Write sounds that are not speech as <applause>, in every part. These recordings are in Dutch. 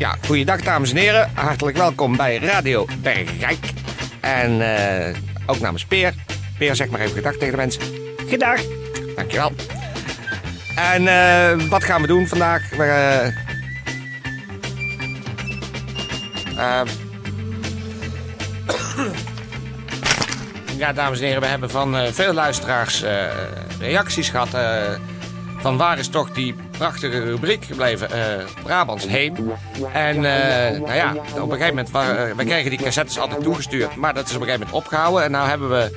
Ja, goeiedag dames en heren. Hartelijk welkom bij Radio Bergijk. En eh, ook namens Peer. Peer, zeg maar even gedag tegen de mensen. Gedag. Dankjewel. En eh, wat gaan we doen vandaag? We, eh, <coughs> ja, dames en heren, we hebben van veel luisteraars reacties gehad. Van waar is toch die prachtige rubriek gebleven, eh Brabants heen. En eh, nou ja, op een gegeven moment, wa- eh, wij kregen die cassettes altijd toegestuurd, maar dat is op een gegeven moment opgehouden. En nou hebben we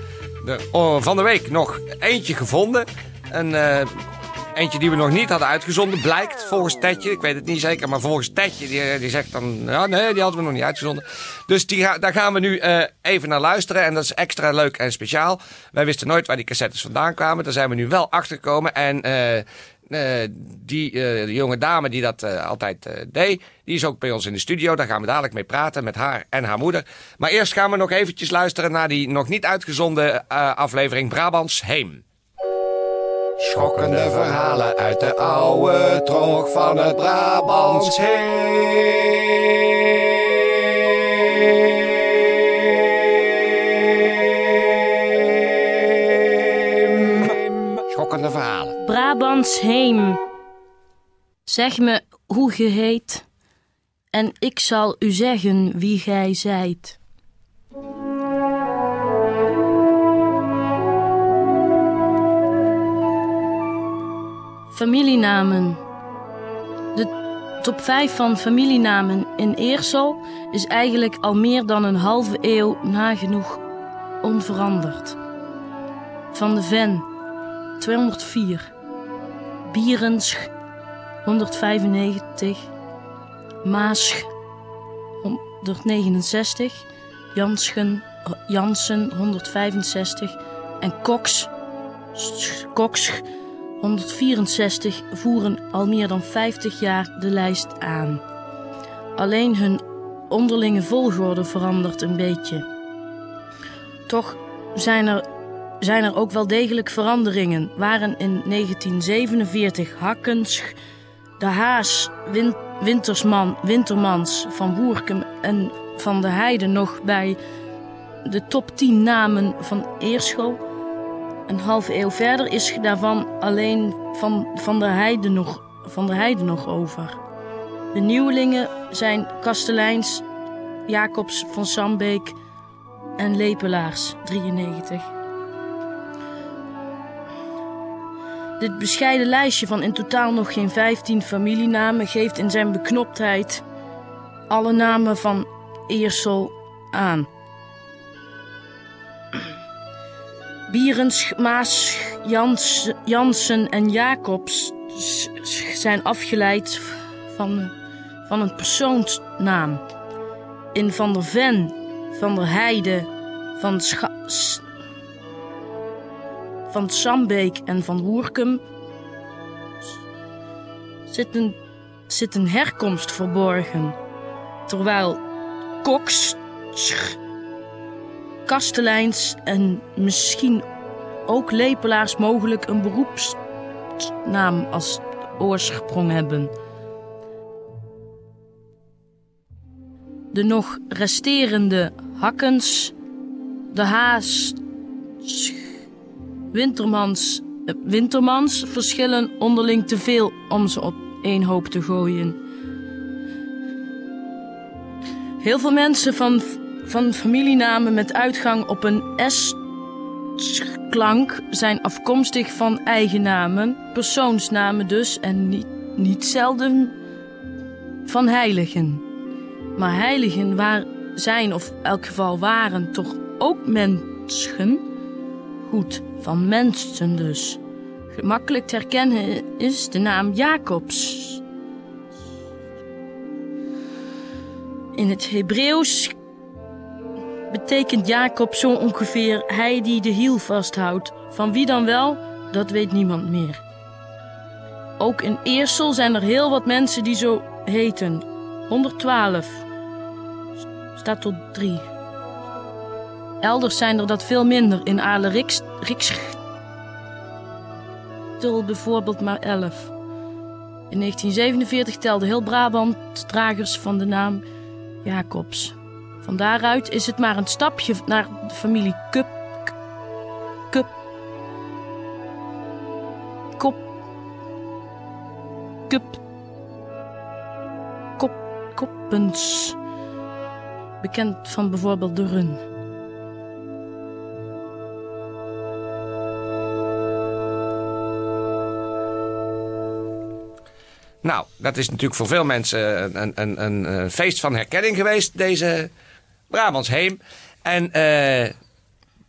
er oh, van de week nog eentje gevonden. Een, eh, eentje die we nog niet hadden uitgezonden, blijkt volgens Tetje. Ik weet het niet zeker, maar volgens Tetje, die, die zegt dan, ja nee, die hadden we nog niet uitgezonden. Dus die, daar gaan we nu eh, even naar luisteren en dat is extra leuk en speciaal. Wij wisten nooit waar die cassettes vandaan kwamen, daar zijn we nu wel achter gekomen. En eh, eh, die eh, jonge dame die dat eh, altijd eh, deed, die is ook bij ons in de studio. Daar gaan we dadelijk mee praten met haar en haar moeder. Maar eerst gaan we nog eventjes luisteren naar die nog niet uitgezonden eh, aflevering Brabants Heem. Schokkende verhalen uit de oude tronk van het Brabants Heem. Schokkende verhalen. Brabants heem. Zeg me hoe ge heet, en ik zal u zeggen wie gij zijt. Familienamen. De top 5 van familienamen in Eersel is eigenlijk al meer dan een halve eeuw nagenoeg onveranderd. Van de Ven 204. Bierensch 195, Maasch 169, Janschen, Jansen 165 en Cox, Cox 164 voeren al meer dan 50 jaar de lijst aan. Alleen hun onderlinge volgorde verandert een beetje. Toch zijn er zijn er ook wel degelijk veranderingen. Waren in 1947 Hakkens, De Haas, Win- Wintersman, Wintermans, Van Woerkem en Van de Heide nog bij de top 10 namen van Eerschel. Een halve eeuw verder is daarvan alleen Van, van, de Heide nog, van de Heide nog over. De nieuwelingen zijn Kasteleins, Jacobs van Sambeek en Lepelaars 93. Dit bescheiden lijstje van in totaal nog geen 15 familienamen geeft in zijn beknoptheid alle namen van Eersel aan. Bierens, Maas, Jans, Jansen en Jacobs zijn afgeleid van, van een persoonsnaam. In Van der Ven, Van der Heide, Van Scha- van Sambeek en van Woerkum zit een, zit een herkomst verborgen. Terwijl Sch- Kasteleins en misschien ook Lepelaars mogelijk een beroepsnaam als oorsprong hebben. De nog resterende Hakkens, de Haas, Wintermans, eh, Wintermans verschillen onderling te veel om ze op één hoop te gooien. Heel veel mensen van, van familienamen met uitgang op een S-klank zijn afkomstig van eigennamen, persoonsnamen dus, en niet, niet zelden van heiligen. Maar heiligen waar zijn, of in elk geval waren, toch ook mensen? Goed, van mensen dus. Gemakkelijk te herkennen is de naam Jacobs. In het Hebreeuws betekent Jacob zo ongeveer hij die de hiel vasthoudt. Van wie dan wel, dat weet niemand meer. Ook in Eersel zijn er heel wat mensen die zo heten. 112. Staat tot 3. Elders zijn er dat veel minder. In Aale Riks, Rikstel bijvoorbeeld maar 11. In 1947 telde heel Brabant dragers van de naam Jacobs. Van daaruit is het maar een stapje naar de familie Kup. Kup. Kop. Kup. Kop. Koppens. Bekend van bijvoorbeeld de Run. Nou, dat is natuurlijk voor veel mensen een, een, een, een feest van herkenning geweest, deze Brabants Heem. En eh,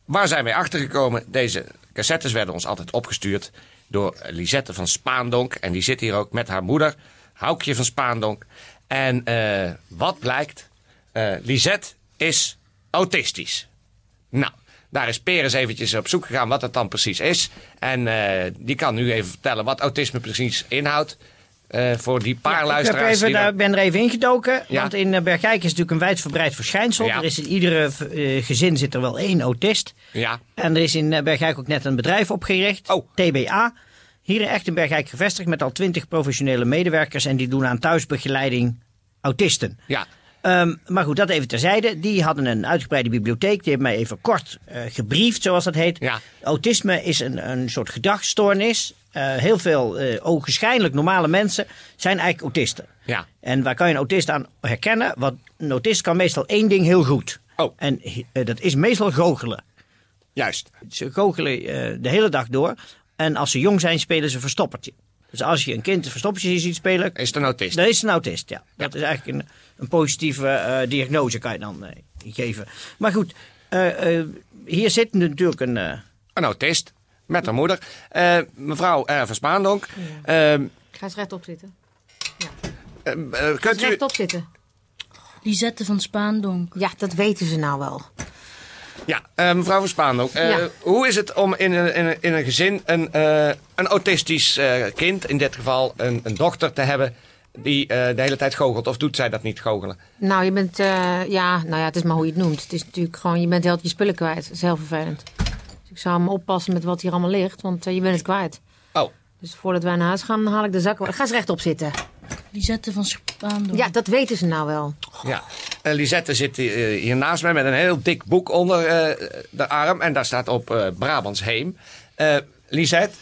waar zijn wij achtergekomen? Deze cassettes werden ons altijd opgestuurd door Lisette van Spaandonk. En die zit hier ook met haar moeder, Houkje van Spaandonk. En eh, wat blijkt? Eh Lisette is autistisch. Nou, daar is Peres eventjes op zoek gegaan wat dat dan precies is. En die kan nu even vertellen wat autisme precies inhoudt. Eh, voor die paar ik luisteraars. even, er- daar, ben er even ingedoken. Ja. Want in eh, Bergijk is natuurlijk een wijdverbreid verschijnsel. Ja. Er is in iedere eh, gezin zit er wel één autist. Ja, En er is in Bergijk ook net een bedrijf opgericht. Oh. TBA. Hier in Bergijk gevestigd met al twintig professionele medewerkers. En die doen aan thuisbegeleiding autisten. ja. Ehm, maar goed, dat even terzijde. Die hadden een uitgebreide bibliotheek. Die hebben mij even kort eh gebriefd, zoals dat heet. Ja. Autisme is een, een soort gedragsstoornis. Eh, heel veel eh ogenschijnlijk normale mensen zijn eigenlijk autisten. Ja. En waar kan je een autist aan herkennen? Want een autist kan meestal één ding heel goed. Oh. En dat is meestal goochelen. Juist. Ze goochelen de hele dag door. En als ze jong zijn, spelen ze verstoppertje. Dus als je een kind een verstoppertje ziet spelen, Is het een autist? dan is het een autist. Ja. Dat is eigenlijk een, een positieve eh, diagnose, kan je dan eh, geven. Maar goed, eh, eh, hier zit natuurlijk een. eh, Een autist. Met haar moeder. Eh, mevrouw van Spaandonk. ehm, Ga eens rechtop zitten. eh, eh, Ga eens kunt u... rechtop zitten. Lisette van Spaandonk. Ja, dat weten ze nou wel. Ja, eh, mevrouw van Spaandonk. eh, Ja. Hoe is het om in een, in een, in een gezin een, eh, een autistisch eh, kind, in dit geval een, een dochter, te hebben die eh, de hele tijd goochelt? Of doet zij dat niet, goochelen? Nou, je bent, eh, ja, nou ja, het is maar hoe je het noemt. Het is natuurlijk gewoon, je bent heel je spullen kwijt. Dat is heel vervelend. Dus ik zou me oppassen met wat hier allemaal ligt, want je bent het kwijt. Oh, Dus voordat wij naar huis gaan, haal ik de zak. Ga eens rechtop zitten. Lisette van Spaandonk. Ja, dat weten ze nou wel. ja. En Lisette zit hier, eh, hier naast mij met een heel dik boek onder eh, de arm. En daar staat op eh, Brabants Heem. Eh Lisette,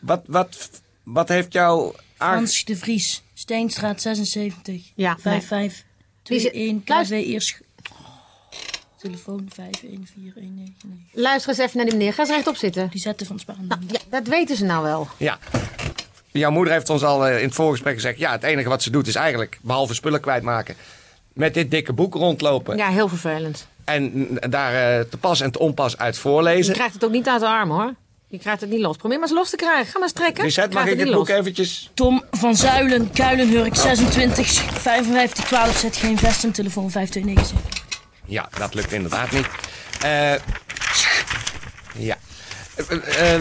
wat, wat, wat heeft jou. Frans de Vries, Steenstraat 76. Ja, 55 Lise- 21 KV luister- Eerst. Telefoon 514199. Luister eens even naar die meneer. Ga eens rechtop zitten. Lisette van Spaandonk. Nou, ja, dat weten ze nou wel. Ja. Jouw moeder heeft ons al eh, in het voorgesprek gezegd... ja, het enige wat ze doet is eigenlijk, behalve spullen kwijtmaken... met dit dikke boek rondlopen. Ja, heel vervelend. En mm, daar eh, te pas en te onpas uit Je voorlezen. krijgt het ook niet uit de arm hoor. Je krijgt het niet los. Probeer maar eens los te krijgen. Ga maar eens trekken. Lisette, mag ik het boek los. eventjes... Tom van Zuilen, Kuilenhurk 26 55 12. Zet geen vest en telefoon 5297. Ja, dat lukt inderdaad niet. Eh, ja. Eh, eh, eh,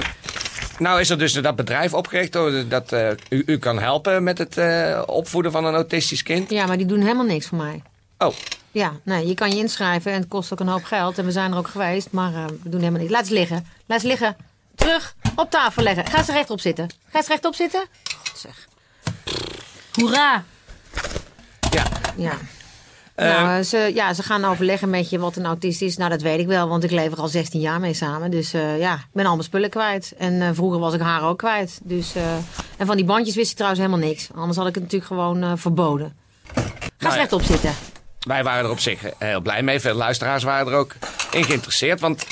nou is er dus dat bedrijf opgericht... dat eh, u, u kan helpen met het eh, opvoeden van een autistisch kind. Ja, maar die doen helemaal niks voor mij. Oh, Ja, nee, je kan je inschrijven en het kost ook een hoop geld. En we zijn er ook geweest, maar eh, we doen helemaal niks. Laat ze liggen. Laat ze liggen. Terug op tafel leggen. Ga ze rechtop zitten. Ga ze rechtop zitten. God zeg. Hoera! ja. Ja. Nou, eh, ze, ja, ze gaan overleggen met je wat een autist is. Nou, dat weet ik wel, want ik leef er al 16 jaar mee samen. Dus eh, ja, ik ben al mijn spullen kwijt. En eh, vroeger was ik haar ook kwijt. Dus, eh, en van die bandjes wist ik trouwens helemaal niks. Anders had ik het natuurlijk gewoon eh, verboden. Ga Nou eens rechtop zitten. Wij waren er op zich eh, heel blij mee. Veel luisteraars waren er ook in geïnteresseerd. Want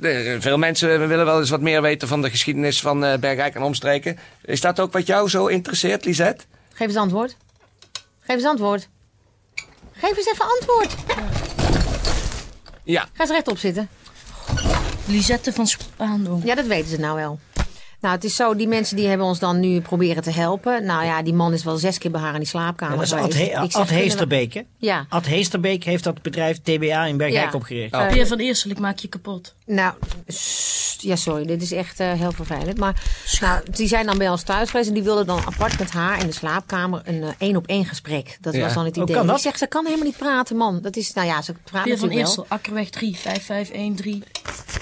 eh, veel mensen willen wel eens wat meer weten van de geschiedenis van eh, Bergrijk en omstreken. Is dat ook wat jou zo interesseert, Lisette? Geef eens antwoord. Geef eens antwoord. Geef eens even antwoord. Ja. Ga eens rechtop zitten. Lisette van Spaandonk. Ja, dat weten ze nou wel. Nou, het is zo, die mensen die hebben ons dan nu proberen te helpen. Nou ja, die man is wel zes keer bij haar in die slaapkamer dat is Ad, Heesterbeek, hè? Ja, Ad Heesterbeek heeft dat bedrijf TBA in Bergijk Ja. opgericht. Oh. Peer van Eersel, ik maak je kapot. nou, ja sorry, dit is echt eh, heel vervelend. Maar nou, die zijn dan bij ons thuis geweest en die wilden dan apart met haar in de slaapkamer een eh, één op één gesprek. Dat Ja. was dan het Oh, idee. kan dat? Ik zeg, ze kan helemaal niet praten, man. Dat is, nou ja, ze praat Peer van Eersel, Akkerweg 3, 5513.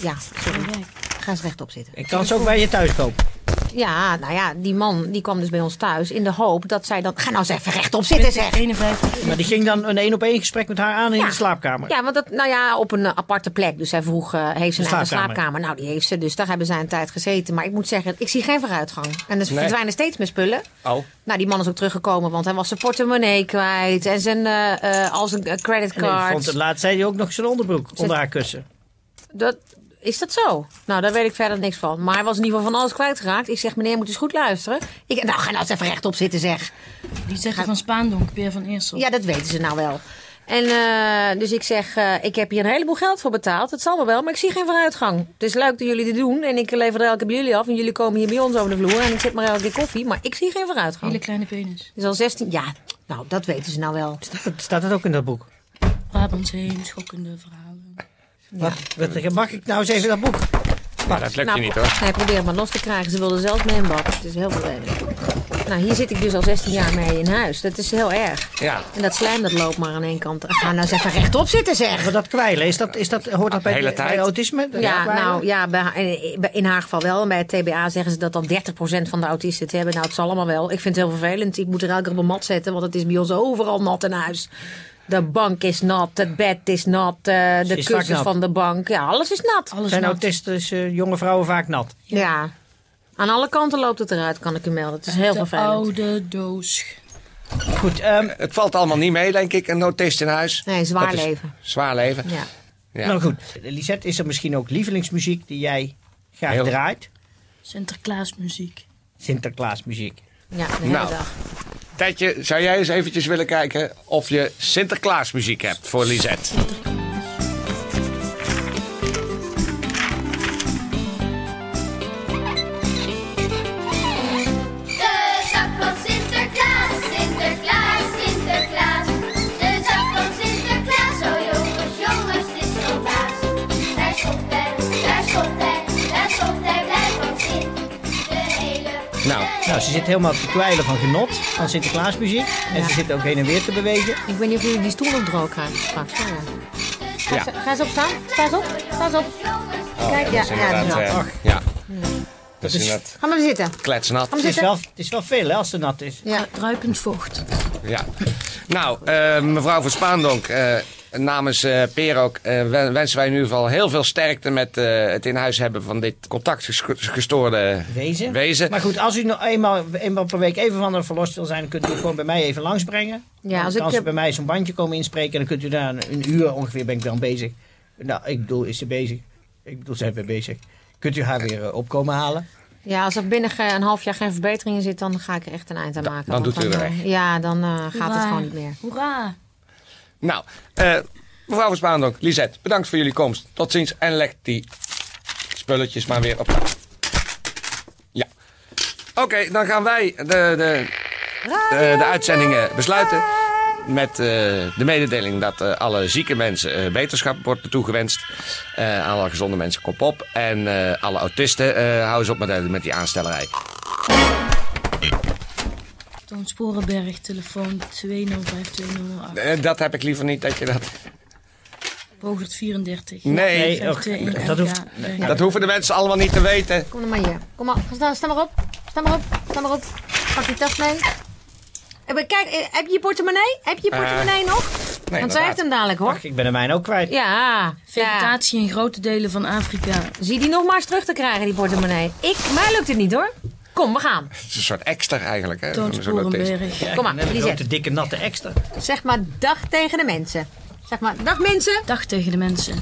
wel. Ja, sorry. Ga eens rechtop zitten. Ik kan ze ook bij je thuis kopen. Ja, nou ja, die man die kwam dus bij ons thuis in de hoop dat zij dan... Ga nou eens even rechtop zitten, zeg. 51. Maar die ging dan een één op één gesprek met haar aan in Ja. de slaapkamer. Ja, want dat, nou ja, op een aparte plek. Dus hij vroeg, eh, heeft ze een slaapkamer. slaapkamer? Nou, die heeft ze. Dus daar hebben zij een tijd gezeten. Maar ik moet zeggen, ik zie geen vooruitgang. En er Nee. verdwijnen steeds meer spullen. Oh. Nou, die man is ook teruggekomen, want hij was zijn portemonnee kwijt. En zijn, eh, eh, al zijn vond het laatst zei hij ook nog zijn onderbroek onder haar kussen. Dat, is dat zo? Nou, daar weet ik verder niks van. Maar hij was in ieder geval van alles kwijtgeraakt. Ik zeg, meneer, moet eens goed luisteren. Ik, nou, ga nou eens even rechtop zitten, zeg. Die zeggen van Spaandonk, Peer van Eersel. Ja, dat weten ze nou wel. En eh, dus ik zeg, eh, ik heb hier een heleboel geld voor betaald. Het zal wel wel, maar ik zie geen vooruitgang. Het is leuk dat jullie dit doen. En ik lever er elke keer bij jullie af. En jullie komen hier bij ons over de vloer. En ik zet maar elke keer koffie. Maar ik zie geen vooruitgang. Hele kleine penis. Het is al 16... Ja, nou, dat weten ze nou wel. Staat, staat het ook in dat boek? Brabants heen, schokkende verhalen. Wat, wat, mag ik nou eens even dat boek? Maar dat lukt je niet hoor. Nee, probeer het maar los te krijgen. Ze wilden zelfs mee in bad. Het is heel vervelend. Nou, hier zit ik dus al 16 jaar mee in huis. Dat is heel erg. Ja. En dat slijm dat loopt maar aan één kant. Ga nou eens even rechtop zitten, zeg. Maar dat kwijlen, is dat, is dat, hoort dat bij, hele de- bij autisme? Ja, kwijlen? nou ja, bij, in- in haar geval wel. En bij het TBA zeggen ze dat dan 30% van de autisten het hebben. Nou, het zal allemaal wel. Ik vind het heel vervelend. Ik moet er elke keer op een mat zetten, want het is bij ons overal nat in huis. De bank is nat, het bed is nat, eh, de is kussens nat. van de bank. Ja, alles is nat. Alles Zijn nat. autistische jonge vrouwen vaak nat? Ja. Aan alle kanten loopt het eruit, kan ik u melden. Het is heel de vervelend. oude doos. Goed, ehm, Het valt allemaal niet mee, denk ik, een autist in huis. Nee, zwaar Dat leven. Zwaar leven. Ja. Ja. nou goed. Lisette, is er misschien ook lievelingsmuziek die jij graag Heel. draait? Sinterklaasmuziek. Sinterklaasmuziek. Ja, de hele Nou. dag. Tijdje, zou jij eens eventjes willen kijken of je Sinterklaasmuziek hebt voor Lisette? Helemaal te kwijlen van genot van Sinterklaasmuziek. En ze zit ook heen en weer te bewegen. Ik weet niet of jullie die stoel nog droog krijgen straks. Oh, ja. ja. Ga eens opstaan. Sta eens op. Sta eens op. Kijk, ja, Dat is ja, dat is eh, ja. Dat is inderdaad Ga maar zitten. kletsnat. Ga Het is zitten. wel, het is wel veel hè, als ze nat is. Ja. Druipend vocht. Ja. Nou, eh, mevrouw van Spaandonk, eh, namens eh Peer ook, eh, wen- wensen wij in ieder geval heel veel sterkte met eh, het in huis hebben van dit contactgestoorde Wezen. wezen. Maar goed, als u nog eenmaal, eenmaal per week even van de verlost wil zijn, dan kunt u gewoon bij mij even langsbrengen. Ja, als ze eh, bij mij zo'n bandje komen inspreken en dan kunt u daar een, een uur ongeveer ben ik dan bezig. Nou, ik bedoel, is ze bezig? Ik bedoel, zijn we bezig. Kunt u haar weer eh, opkomen halen? Ja, als er binnen een half jaar geen verbeteringen zit, dan ga ik er echt een eind aan maken. dan doet u er eh. Ja, dan eh, gaat het gewoon niet meer. Hoera. Nou, eh, mevrouw van Spaandonk, Lisette, bedankt voor jullie komst. Tot ziens en leg die spulletjes maar weer op tafel. Ja. Oké, dan gaan wij de, de, de, uitzendingen besluiten. Met eh, de mededeling dat eh, alle zieke mensen beterschap wordt toegewenst. Alle gezonde mensen kop op. En alle autisten houden ze op met, met die aanstellerij. Toon Sporenberg, telefoon 2052008. Eh, dat heb ik liever niet dat je dat... Bogert 34. Nee, Nee, 521. ook- dat hoeft- dat hoeven de mensen allemaal niet te weten. Kom dan maar hier. Kom maar. Sta, sta maar op. Sta maar op. Sta maar op. Pak die tas mee. Eh, maar Kijk, eh, heb je je portemonnee? Heb je je portemonnee nog? Nee, Want zij heeft hem dadelijk hoor. Ach, ik ben de mijne ook kwijt. Ja, ja. Vegetatie in grote delen van Afrika. Zie die nog maar eens terug te krijgen, die portemonnee. Ik, mij lukt het niet hoor. Kom, we gaan. Het is een soort extra eigenlijk. Hè, Toon van zo'n autist. Sporenberg. Ja, Kom maar, Lisette. ook de dikke natte extra. Zeg maar dag tegen de mensen. Zeg maar, dag mensen. Dag tegen de mensen.